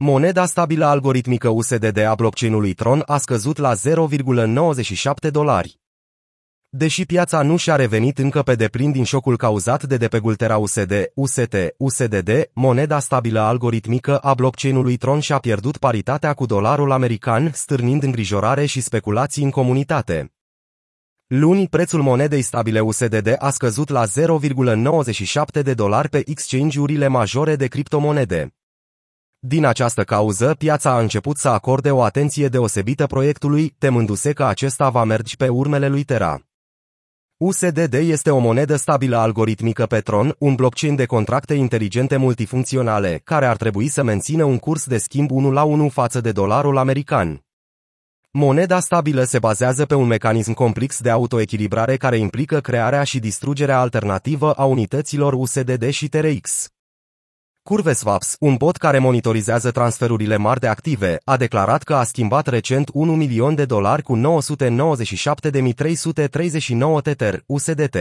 Moneda stabilă algoritmică USDD a blockchain-ului Tron a scăzut la 0,97 dolari. Deși piața nu și-a revenit încă pe deplin din șocul cauzat de depegultera USD, UST, USDD, moneda stabilă algoritmică a blockchain-ului Tron și-a pierdut paritatea cu dolarul american, stârnind îngrijorare și speculații în comunitate. Luni, prețul monedei stabile USDD a scăzut la 0,97 de dolari pe exchange-urile majore de criptomonede. Din această cauză, piața a început să acorde o atenție deosebită proiectului, temându-se că acesta va merge pe urmele lui Terra. USDD este o monedă stabilă algoritmică Petron, un blockchain de contracte inteligente multifuncționale, care ar trebui să mențină un curs de schimb 1 la 1 față de dolarul american. Moneda stabilă se bazează pe un mecanism complex de autoechilibrare care implică crearea și distrugerea alternativă a unităților USDD și TRX. CurveSwaps, un bot care monitorizează transferurile mari de active, a declarat că a schimbat recent 1 milion de dolari cu 997.339 Tether, USDT.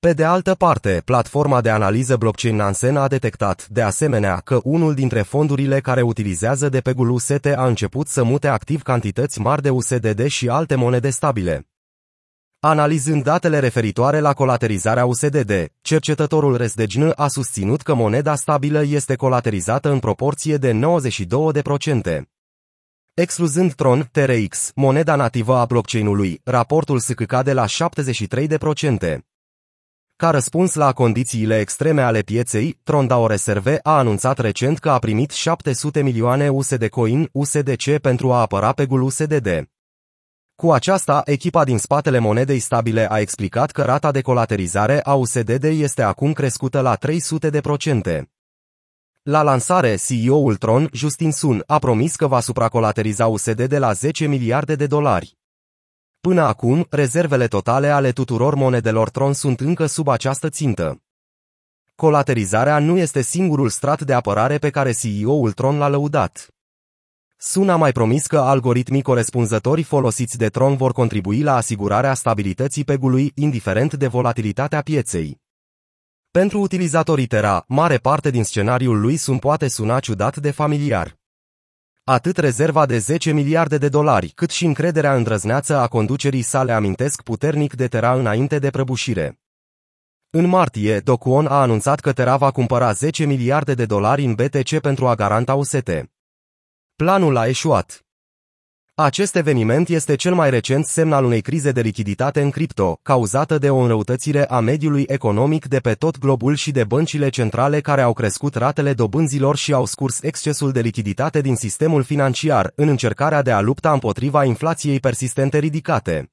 Pe de altă parte, platforma de analiză blockchain Nansen a detectat, de asemenea, că unul dintre fondurile care utilizează DPG-ul UST a început să mute activ cantități mari de USDD și alte monede stabile. Analizând datele referitoare la colaterizarea USDD, cercetătorul Resdegn a susținut că moneda stabilă este colaterizată în proporție de 92%. Excluzând Tron, TRX, moneda nativă a blockchain-ului, raportul scăca de la 73%. Ca răspuns la condițiile extreme ale pieței, Tronda Reserve a anunțat recent că a primit 700 milioane USD Coin USDC pentru a apăra pe gul USDD. Cu aceasta, echipa din spatele monedei stabile a explicat că rata de colaterizare a USDD este acum crescută la 300%. La lansare, CEO-ul Tron, Justin Sun, a promis că va supracolateriza USD de la 10 miliarde de dolari. Până acum, rezervele totale ale tuturor monedelor Tron sunt încă sub această țintă. Colaterizarea nu este singurul strat de apărare pe care CEO-ul Tron l-a lăudat. Sun a mai promis că algoritmii corespunzători folosiți de Tron vor contribui la asigurarea stabilității pegului, indiferent de volatilitatea pieței. Pentru utilizatorii Terra, mare parte din scenariul lui Sun poate suna ciudat de familiar. Atât rezerva de 10 miliarde de dolari, cât și încrederea îndrăzneață a conducerii sale amintesc puternic de Terra înainte de prăbușire. În martie, Docuon a anunțat că Terra va cumpăra 10 miliarde de dolari în BTC pentru a garanta UST. Planul a eșuat. Acest eveniment este cel mai recent semn al unei crize de lichiditate în cripto, cauzată de o înrăutățire a mediului economic de pe tot globul și de băncile centrale care au crescut ratele dobânzilor și au scurs excesul de lichiditate din sistemul financiar în încercarea de a lupta împotriva inflației persistente ridicate.